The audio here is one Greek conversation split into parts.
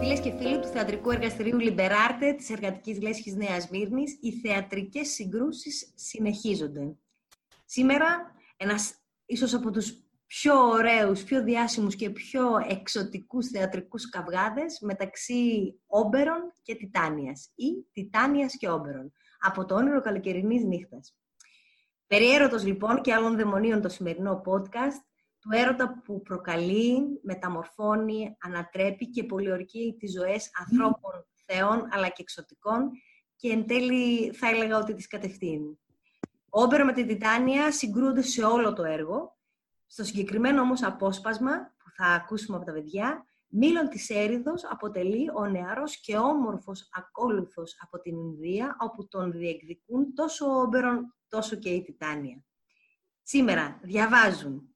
Φίλες και φίλοι του Θεατρικού Εργαστηρίου Λιμπεράρτε της Εργατικής Λέσχης Νέας Μύρνης, οι θεατρικές συγκρούσεις συνεχίζονται. Σήμερα, ένας ίσως από τους πιο ωραίους, πιο διάσημους και πιο εξωτικούς θεατρικούς καυγάδες μεταξύ Όμπερον και Τιτάνιας ή Τιτάνιας και Όμπερον από το όνειρο καλοκαιρινής νύχτας. Περιέρωτος λοιπόν και άλλων δαιμονίων το σημερινό podcast του έρωτα που προκαλεί, μεταμορφώνει, ανατρέπει και πολιορκεί τις ζωές ανθρώπων, θεών αλλά και εξωτικών και εν τέλει θα έλεγα ότι τις κατευθύνει. Όμπερο με την Τιτάνια συγκρούνται σε όλο το έργο. Στο συγκεκριμένο όμως απόσπασμα που θα ακούσουμε από τα παιδιά, Μήλον της Έριδος αποτελεί ο νεαρός και όμορφος ακόλουθος από την Ινδία, όπου τον διεκδικούν τόσο ο Όμπερον τόσο και η Τιτάνια. Σήμερα διαβάζουν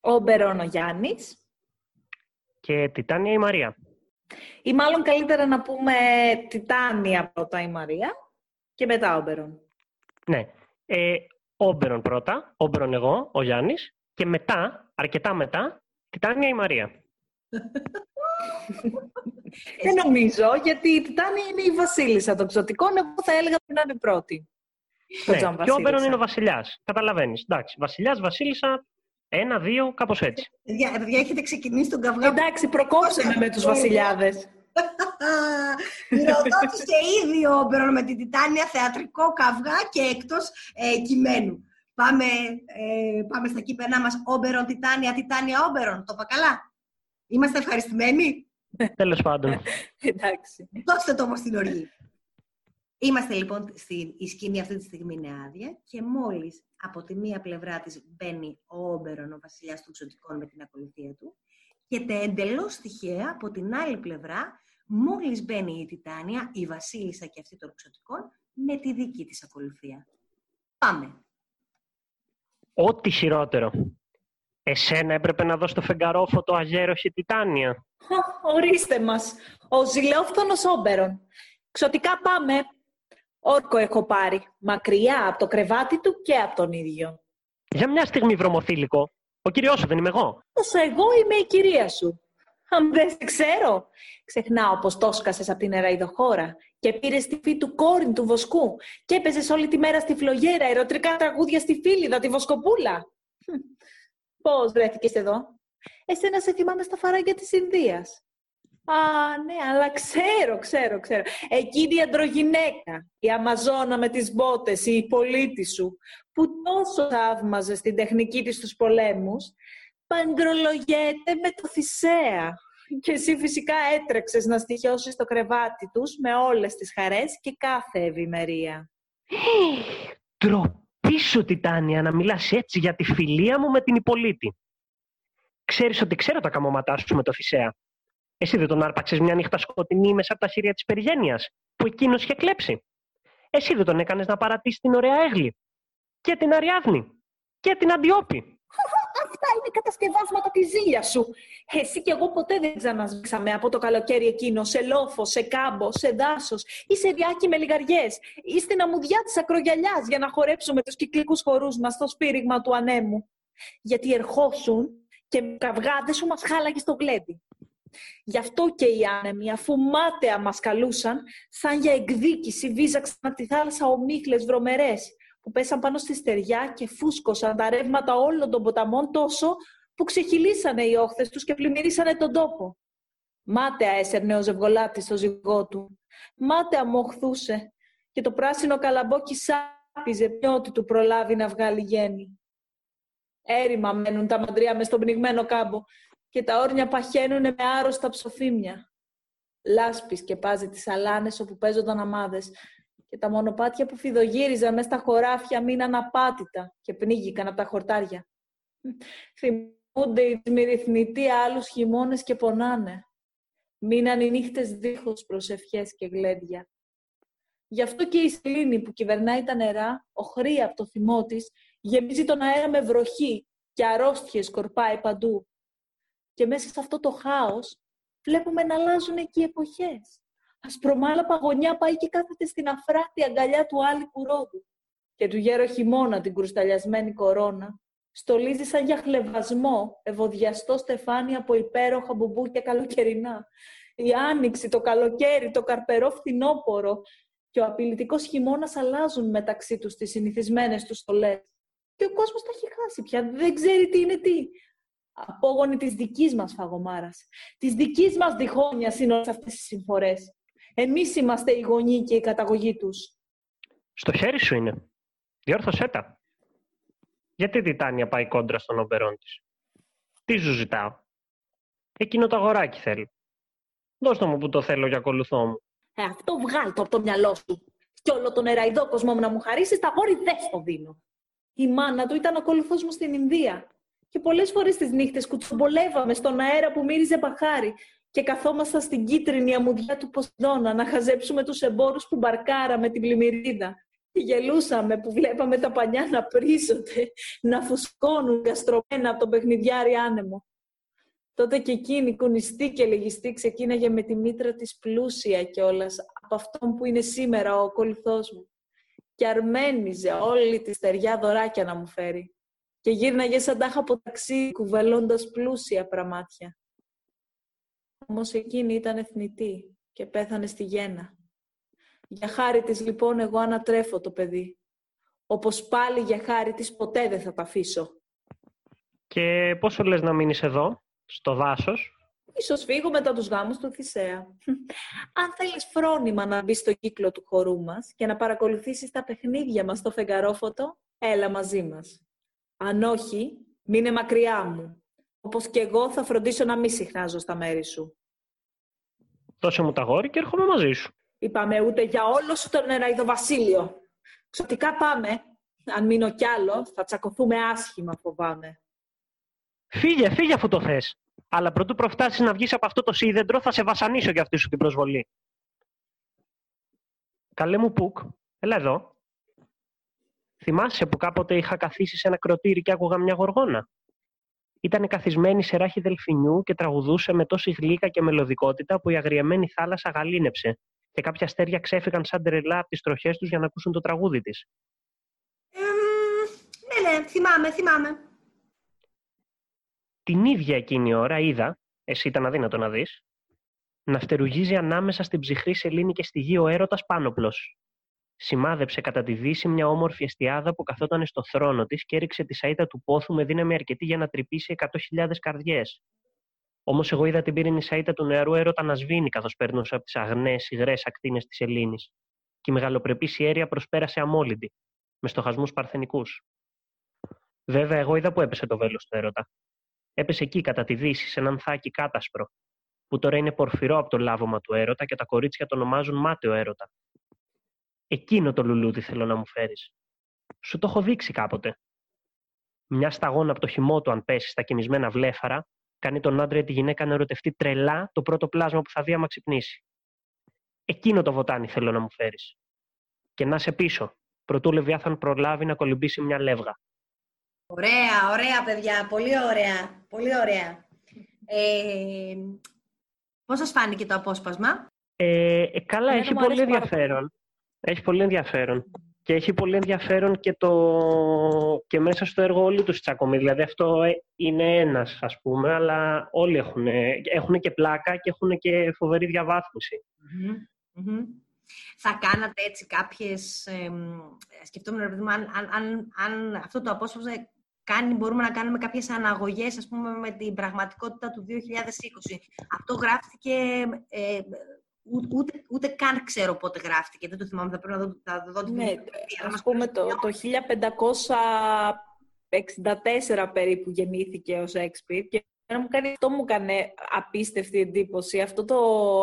Όμπερον ο Γιάννης και Τιτάνια η Μαρία. Ή μάλλον καλύτερα να πούμε Τιτάνια πρώτα η Μαρία και μετά Όμπερον. Ναι. Ε, Όμπερον πρώτα, Όμπερον εγώ, ο Γιάννης, και μετά, αρκετά μετά, Τιτάνια η Μαρία. Δεν νομίζω, γιατί η Τιτάνια είναι η βασίλισσα των ξωτικών, εγώ θα έλεγα ότι να είναι πρώτη. Ναι, και ο Όμπερον είναι ο βασιλιάς. Καταλαβαίνεις. Εντάξει, βασιλιάς, βασίλισσα, ένα, δύο, κάπως έτσι. Παιδιά, έχετε ξεκινήσει τον καυγά. Εντάξει, προκόψαμε με τους βασιλιάδες. Ρωτώντας ήδη ο Όμπερον με την Τιτάνια θεατρικό καυγά και εκτός ε, κειμένου. Πάμε, ε, πάμε στα κείμενά μας. Όμπερον, Τιτάνια, Τιτάνια, Όμπερον. Το είπα καλά; Είμαστε ευχαριστημένοι; Τέλος πάντων. Εντάξει. Δώστε το όμως την οργή. Είμαστε λοιπόν στην η σκηνή αυτή τη στιγμή είναι άδεια και μόλις από τη μία πλευρά της μπαίνει ο Όμπερον, ο βασιλιάς των ξωτικών με την ακολουθία του και εντελώς τυχαία από την άλλη πλευρά μόλις μπαίνει η Τιτάνια, η βασίλισσα και αυτή των ξωτικών με τη δική της ακολουθία. Πάμε. Ό,τι χειρότερο. Εσένα έπρεπε να δώσει το φεγγαρόφωτο αγέροχη Τιτάνια. Ορίστε μας. Ο ζηλεόφθονος Όμπερον. Ξωτικά πάμε. Όρκο έχω πάρει. Μακριά από το κρεβάτι του και από τον ίδιο. Για μια στιγμή βρωμοθήλικο. Ο κύριος σου δεν είμαι εγώ. Όσο εγώ είμαι η κυρία σου. Αν δεν σε ξέρω. Ξεχνάω πως το από την εραϊδοχώρα και πήρες στη φύ του κόρη του βοσκού και έπαιζες όλη τη μέρα στη φλογέρα ερωτρικά τραγούδια στη φίλιδα, τη βοσκοπούλα. Πώς βρέθηκες εδώ. Εσένα σε θυμάμαι στα φαράγγια της Ινδίας. Α, ναι, αλλά ξέρω, ξέρω, ξέρω. Εκείνη η αντρογυναίκα, η Αμαζόνα με τις μπότες, η πολίτη σου, που τόσο θαύμαζε στην τεχνική της στους πολέμους, παντρολογέται με το Θησέα. Και εσύ φυσικά έτρεξες να στοιχιώσεις το κρεβάτι τους με όλες τις χαρές και κάθε ευημερία. Τροπή σου, Τιτάνια, να μιλάς έτσι για τη φιλία μου με την Υπολίτη. Ξέρεις ότι ξέρω τα καμώματά σου με το Θησέα. Εσύ δεν τον άρπαξες μια νύχτα σκοτεινή μέσα από τα χέρια της Περιγένειας, που εκείνος είχε κλέψει. Εσύ δεν τον έκανες να παρατήσει την ωραία Έγλη. Και την Αριάδνη. Και την Αντιόπη. Αυτά είναι κατασκευάσματα της ζήλιας σου. Εσύ και εγώ ποτέ δεν ξανασβήσαμε από το καλοκαίρι εκείνο σε λόφο, σε κάμπο, σε δάσος ή σε διάκι με λιγαριές ή στην αμμουδιά της ακρογιαλιάς για να χορέψουμε τους κυκλικούς χορούς μας στο σπήριγμα του ανέμου. Γιατί ερχόσουν και με καυγάδε σου μας χάλαγε στο γλέντι. Γι' αυτό και οι άνεμοι, αφού μάταια μας καλούσαν, σαν για εκδίκηση βίζαξαν από τη θάλασσα ομίχλες βρωμερές, που πέσαν πάνω στη στεριά και φούσκωσαν τα ρεύματα όλων των ποταμών τόσο που ξεχυλίσανε οι όχθες τους και πλημμυρίσανε τον τόπο. Μάταια έσερνε ο ζευγολάτης στο ζυγό του. Μάταια μοχθούσε και το πράσινο καλαμπόκι σάπιζε ποιότι του προλάβει να βγάλει γέννη. Έρημα μένουν τα μαντριά μες στον πνιγμένο κάμπο και τα όρνια παχαίνουν με άρρωστα ψοφίμια. Λάσπης σκεπάζει τις αλάνες όπου παίζονταν αμάδες και τα μονοπάτια που φιδογύριζαν μέσα στα χωράφια μείναν απάτητα και πνίγηκαν από τα χορτάρια. Θυμούνται οι μυριθμητοί άλλους χειμώνες και πονάνε. Μείναν οι νύχτες δίχως προσευχές και γλέντια. Γι' αυτό και η σελήνη που κυβερνάει τα νερά, οχρή από το θυμό της, γεμίζει τον αέρα με βροχή και αρρώστιες σκορπάει παντού. Και μέσα σε αυτό το χάος βλέπουμε να αλλάζουν εκεί οι εποχές. Ασπρομάλα παγωνιά πάει και κάθεται στην αφράτη αγκαλιά του άλλη ρόδου και του γέρο χειμώνα την κρουσταλιασμένη κορώνα Στολίζει σαν για χλεβασμό, ευωδιαστό στεφάνι από υπέροχα μπουμπούκια καλοκαιρινά. Η άνοιξη, το καλοκαίρι, το καρπερό φθινόπορο και ο απειλητικός χειμώνας αλλάζουν μεταξύ τους τις συνηθισμένες τους στολές. Και ο κόσμος τα έχει χάσει πια. Δεν ξέρει τι είναι τι. Απόγονοι της δικής μας φαγωμάρα. Της δικής μας διχόνοια είναι όλε αυτές τις συμφορές. Εμείς είμαστε οι γονείς και η καταγωγή τους. Στο χέρι σου είναι. Διόρθωσέ τα. Γιατί η Τιτάνια πάει κόντρα στον ομπερόν της; Τι σου ζητάω; Εκείνο το αγοράκι θέλει. Δώστε μου που το θέλω για ακολουθώ μου. Ε, αυτό βγάλ το από το μυαλό σου. Κι όλο τον εραϊδό κόσμο μου να μου χαρίσεις, τα γόρι δεν στο δίνω. Η μάνα του ήταν ακολουθό μου στην Ινδία. Και πολλές φορές τις νύχτες κουτσομπολεύαμε στον αέρα που μύριζε μπαχάρι και καθόμασταν στην κίτρινη αμμουδιά του Ποσειδώνα να χαζέψουμε τους εμπόρους που μπαρκάραμε την πλημμυρίδα. Και γελούσαμε που βλέπαμε τα πανιά να πρίζονται, να φουσκώνουν γαστρωμένα από τον παιχνιδιάρι άνεμο. Τότε και εκείνη κουνιστή και λεγιστή ξεκίναγε με τη μήτρα της πλούσια κιόλας από αυτόν που είναι σήμερα ο ακολουθός μου. Και αρμένιζε όλη τη στεριά δωράκια να μου φέρει. Και γύρναγες σαν τάχα από ταξί κουβελώντας πλούσια πραμάτια. Όμως εκείνη ήταν εθνητή και πέθανε στη γέννα. Για χάρη της λοιπόν εγώ ανατρέφω το παιδί. Όπως πάλι για χάρη της ποτέ δεν θα τα αφήσω. Και πόσο λες να μείνεις εδώ, στο δάσος; Ίσως φύγω μετά τους γάμους του Θησέα. Αν θέλεις φρόνημα να μπει στο κύκλο του χορού μας και να παρακολουθήσεις τα παιχνίδια μας στο φεγγαρόφωτο, έλα μαζί μας. Αν όχι, μείνε μακριά μου. Όπως και εγώ θα φροντίσω να μην συχνάζω στα μέρη σου. Δώσε μου τα γόρι και έρχομαι μαζί σου. Είπαμε ούτε για όλο σου το νεραϊδο βασίλειο. Ξωτικά πάμε. Αν μείνω κι άλλο, θα τσακωθούμε άσχημα, φοβάμαι. Φύγε, φύγε αφού το θες. Αλλά προτού προφτάσεις να βγεις από αυτό το σίδεντρο, θα σε βασανίσω για αυτή σου την προσβολή. Καλέ μου Πουκ, έλα εδώ. Θυμάσαι που κάποτε είχα καθίσει σε ένα κροτήρι και άκουγα μια γοργόνα; Ήταν καθισμένη σε ράχη δελφινιού και τραγουδούσε με τόση γλύκα και μελωδικότητα που η αγριεμένη θάλασσα γαλήνεψε και κάποια αστέρια ξέφυγαν σαν τρελά από τις τροχές τους για να ακούσουν το τραγούδι της. Ε, ναι, ναι, θυμάμαι, θυμάμαι. Την ίδια εκείνη ώρα είδα, εσύ ήταν αδύνατο να δεις, να φτερουγίζει ανάμεσα στην ψυχρή σελήνη και στη γη ο έρωτας πάνωπλο. Σημάδεψε κατά τη δύση μια όμορφη εστιάδα που καθόταν στο θρόνο της και έριξε τη σαΐτα του πόθου με δύναμη αρκετή για να τρυπήσει εκατό χιλιάδε καρδιές. Όμως εγώ είδα την πύρινη σαΐτα του νεαρού έρωτα να σβήνει καθώς περνούσε από τις αγνές υγρές ακτίνες της Ελλήνης. Και η μεγαλοπρεπής ιέρια προσπέρασε αμόλυντη, με στοχασμούς παρθενικούς. Βέβαια, εγώ είδα που έπεσε το βέλος του έρωτα. Έπεσε εκεί κατά τη δύση, σε έναν θάκι κάτασπρο, που τώρα είναι πορφυρό από το λάβωμα του έρωτα και τα κορίτσια το ονομάζουν μάταιο έρωτα. Εκείνο το λουλούδι θέλω να μου φέρεις. Σου το έχω δείξει κάποτε. Μια σταγόνα από το χυμό του, αν πέσει στα κοιμισμένα βλέφαρα, κάνει τον άντρα ή τη γυναίκα να ερωτευτεί τρελά το πρώτο πλάσμα που θα δει άμα ξυπνήσει. Εκείνο το βοτάνι θέλω να μου φέρεις. Και να σε πίσω, προτού Λεβιάθαν προλάβει να κολυμπήσει μια λεύγα. Ωραία, ωραία παιδιά, πολύ ωραία, πολύ ωραία. Ε, πώς σας φάνηκε το απόσπασμα; Ε, ε καλά, έχει πολύ ενδιαφέρον. Έχει πολύ ενδιαφέρον. Και έχει πολύ ενδιαφέρον και, το... και μέσα στο έργο όλοι τους τσακωμοί. Δηλαδή αυτό ε, είναι ένας, ας πούμε, αλλά όλοι έχουν, έχουν και πλάκα και έχουν και φοβερή Θα κάνατε έτσι κάποιες... Ε, σκεφτόμουν, αν, αν, αν, αν αυτό το απόσπασμα κάνει, μπορούμε να κάνουμε κάποιες αναγωγές, ας πούμε, με την πραγματικότητα του 2020. Αυτό γράφτηκε ε, ούτε, ούτε καν ξέρω πότε γράφτηκε. Δεν το θυμάμαι, θα πρέπει να δω, θα δω την Ναι, ας πούμε το, το 1564 περίπου γεννήθηκε ο Σέξπιρ και μου κάνει, αυτό μου έκανε απίστευτη εντύπωση. Αυτό το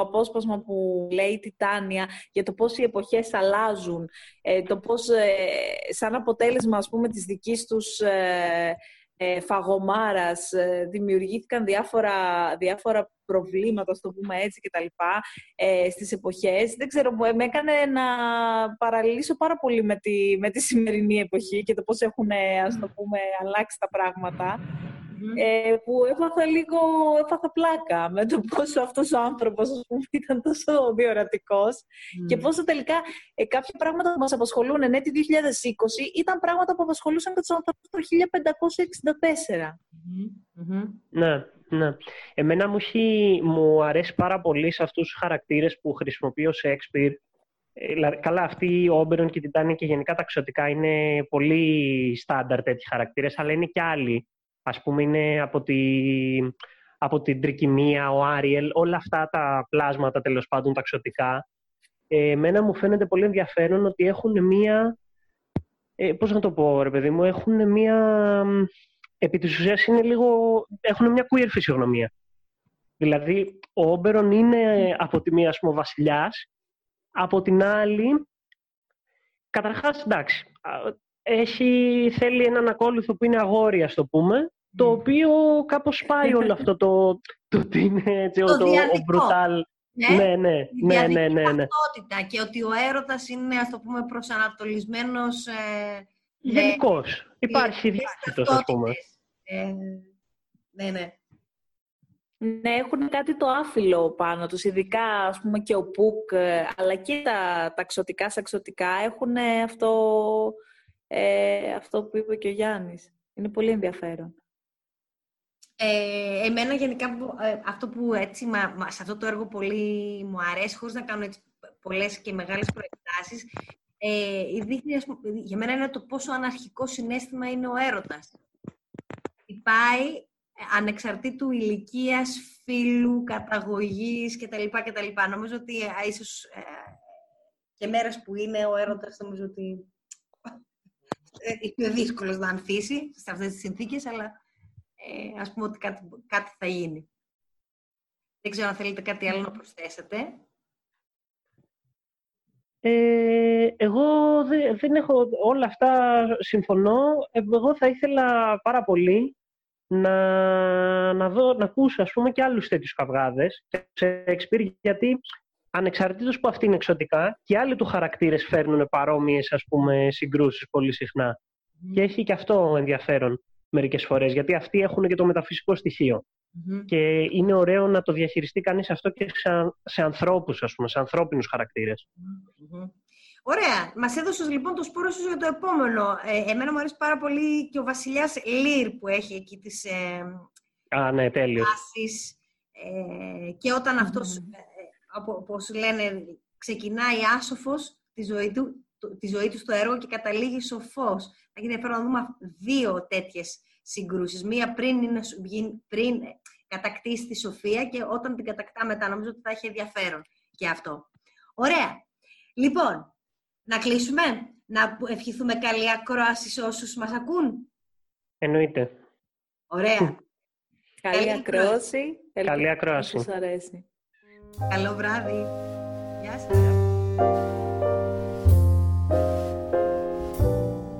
απόσπασμα που λέει η Τιτάνια για το πώς οι εποχές αλλάζουν, ε, το πώς ε, σαν αποτέλεσμα ας πούμε της δικής τους ε, ε, φαγωμάρας, ε, δημιουργήθηκαν διάφορα, διάφορα προβλήματα, στο πούμε έτσι και τα λοιπά, ε, στις εποχές. Δεν ξέρω, με έκανε να παραλύσω πάρα πολύ με τη, με τη σημερινή εποχή και το πώς έχουν, ας το πούμε, αλλάξει τα πράγματα. Ε, που έπαθα λίγο, έπαθα πλάκα με το πόσο αυτός ο άνθρωπος ας πούμε, ήταν τόσο διορατικός και πόσο τελικά ε, κάποια πράγματα που μας απασχολούν ναι, τη 2020 ήταν πράγματα που απασχολούσαν και τους ανθρώπους το 1564. Ναι, ναι. Εμένα μου, μου αρέσει πάρα πολύ σε αυτούς τους χαρακτήρες που χρησιμοποιεί ο Σέξπιρ ε, καλά, αυτοί ο Όμπερον και η Τιτάνια και γενικά τα ξωτικά είναι πολύ στάνταρ τέτοιοι χαρακτήρες, αλλά είναι και άλλοι. Ας πούμε, είναι από, τη, από την Τρικυμία, ο Άριελ, όλα αυτά τα πλάσματα τέλος πάντων, τα ξωτικά. Ε, εμένα μου φαίνεται πολύ ενδιαφέρον ότι έχουν μία. Ε, πώς να το πω, ρε παιδί μου, έχουν μία. Επί της ουσίας είναι λίγο, έχουν μια queer φυσιογνωμία. Δηλαδή, ο Όμπερον είναι από τη μία, ας πούμε, βασιλιάς από την άλλη, καταρχάς, εντάξει, έχει, θέλει έναν ακόλουθο που είναι αγόρι, ας το πούμε, το οποίο κάπως πάει όλο αυτό το, το ότι είναι έτσι, το, το, ο μπρουτάλ. Ναι, ναι, ναι, ναι, ναι, ναι, ναι. και ότι ο έρωτας είναι, ας το πούμε, προσανατολισμένος... Ε, Γενικώς. Υπάρχει διάστητος, ας πούμε. Ε, ναι, ναι. Ναι, έχουν κάτι το άφιλο πάνω τους, ειδικά ας πούμε και ο Πουκ, ε, αλλά και τα, τα ξωτικά σαξωτικά έχουν αυτό, ε, αυτό που είπε και ο Γιάννης. Είναι πολύ ενδιαφέρον. Ε, εμένα γενικά ε, αυτό που έτσι, μα, σε αυτό το έργο πολύ μου αρέσει, χωρίς να κάνω έτσι, πολλές και μεγάλες προεκτάσεις, ε, δείχνει, για μένα είναι το πόσο αναρχικό συνέστημα είναι ο έρωτας. Πάει ανεξαρτήτου ηλικίας, φίλου, καταγωγής κτλ. κτλ. Νομίζω ότι ε, ίσως ε, και μέρες που είναι ο έρωτας, νομίζω ότι ε, είναι δύσκολος να ανθίσει σε αυτές τις συνθήκες, αλλά ε, ας πούμε ότι κάτι, κάτι θα γίνει. Δεν ξέρω αν θέλετε κάτι άλλο να προσθέσετε. Ε, εγώ δεν, δεν έχω όλα αυτά, συμφωνώ. Εγώ θα ήθελα πάρα πολύ να, να, δω, να ακούσω ας πούμε και άλλους τέτοιους καυγάδες σε Shakespeare γιατί ανεξαρτήτως που αυτή είναι εξωτικά και άλλοι του χαρακτήρες φέρνουν παρόμοιες ας πούμε συγκρούσεις πολύ συχνά. Και έχει και αυτό ενδιαφέρον μερικές φορές γιατί αυτοί έχουν και το μεταφυσικό Και είναι ωραίο να το διαχειριστεί κανείς αυτό και σε, σε ανθρώπους, ας πούμε, σε ανθρώπινους Ωραία. Μας έδωσες λοιπόν το σπόρο σου για το επόμενο. Ε, εμένα μου αρέσει πάρα πολύ και ο Βασιλιάς Λίρ που έχει εκεί τις. Ε, Α, ναι, τέλειος. Ε, και όταν mm. αυτός, ε, όπω λένε, ξεκινάει άσοφος τη ζωή του, τη ζωή του στο έργο και καταλήγει σοφός. Θα γίνει ενδιαφέρον να δούμε δύο τέτοιες συγκρούσεις. Μία πριν, είναι, πριν κατακτήσει τη σοφία και όταν την κατακτά μετά. Νομίζω ότι θα έχει ενδιαφέρον και αυτό. Ωραία. Λοιπόν, να κλείσουμε, να ευχηθούμε καλή ακρόαση σε όσους μας ακούν. Εννοείται. Ωραία. καλή ακρόαση. Καλή ακρόαση. Σας αρέσει. Καλό βράδυ. Γεια σας.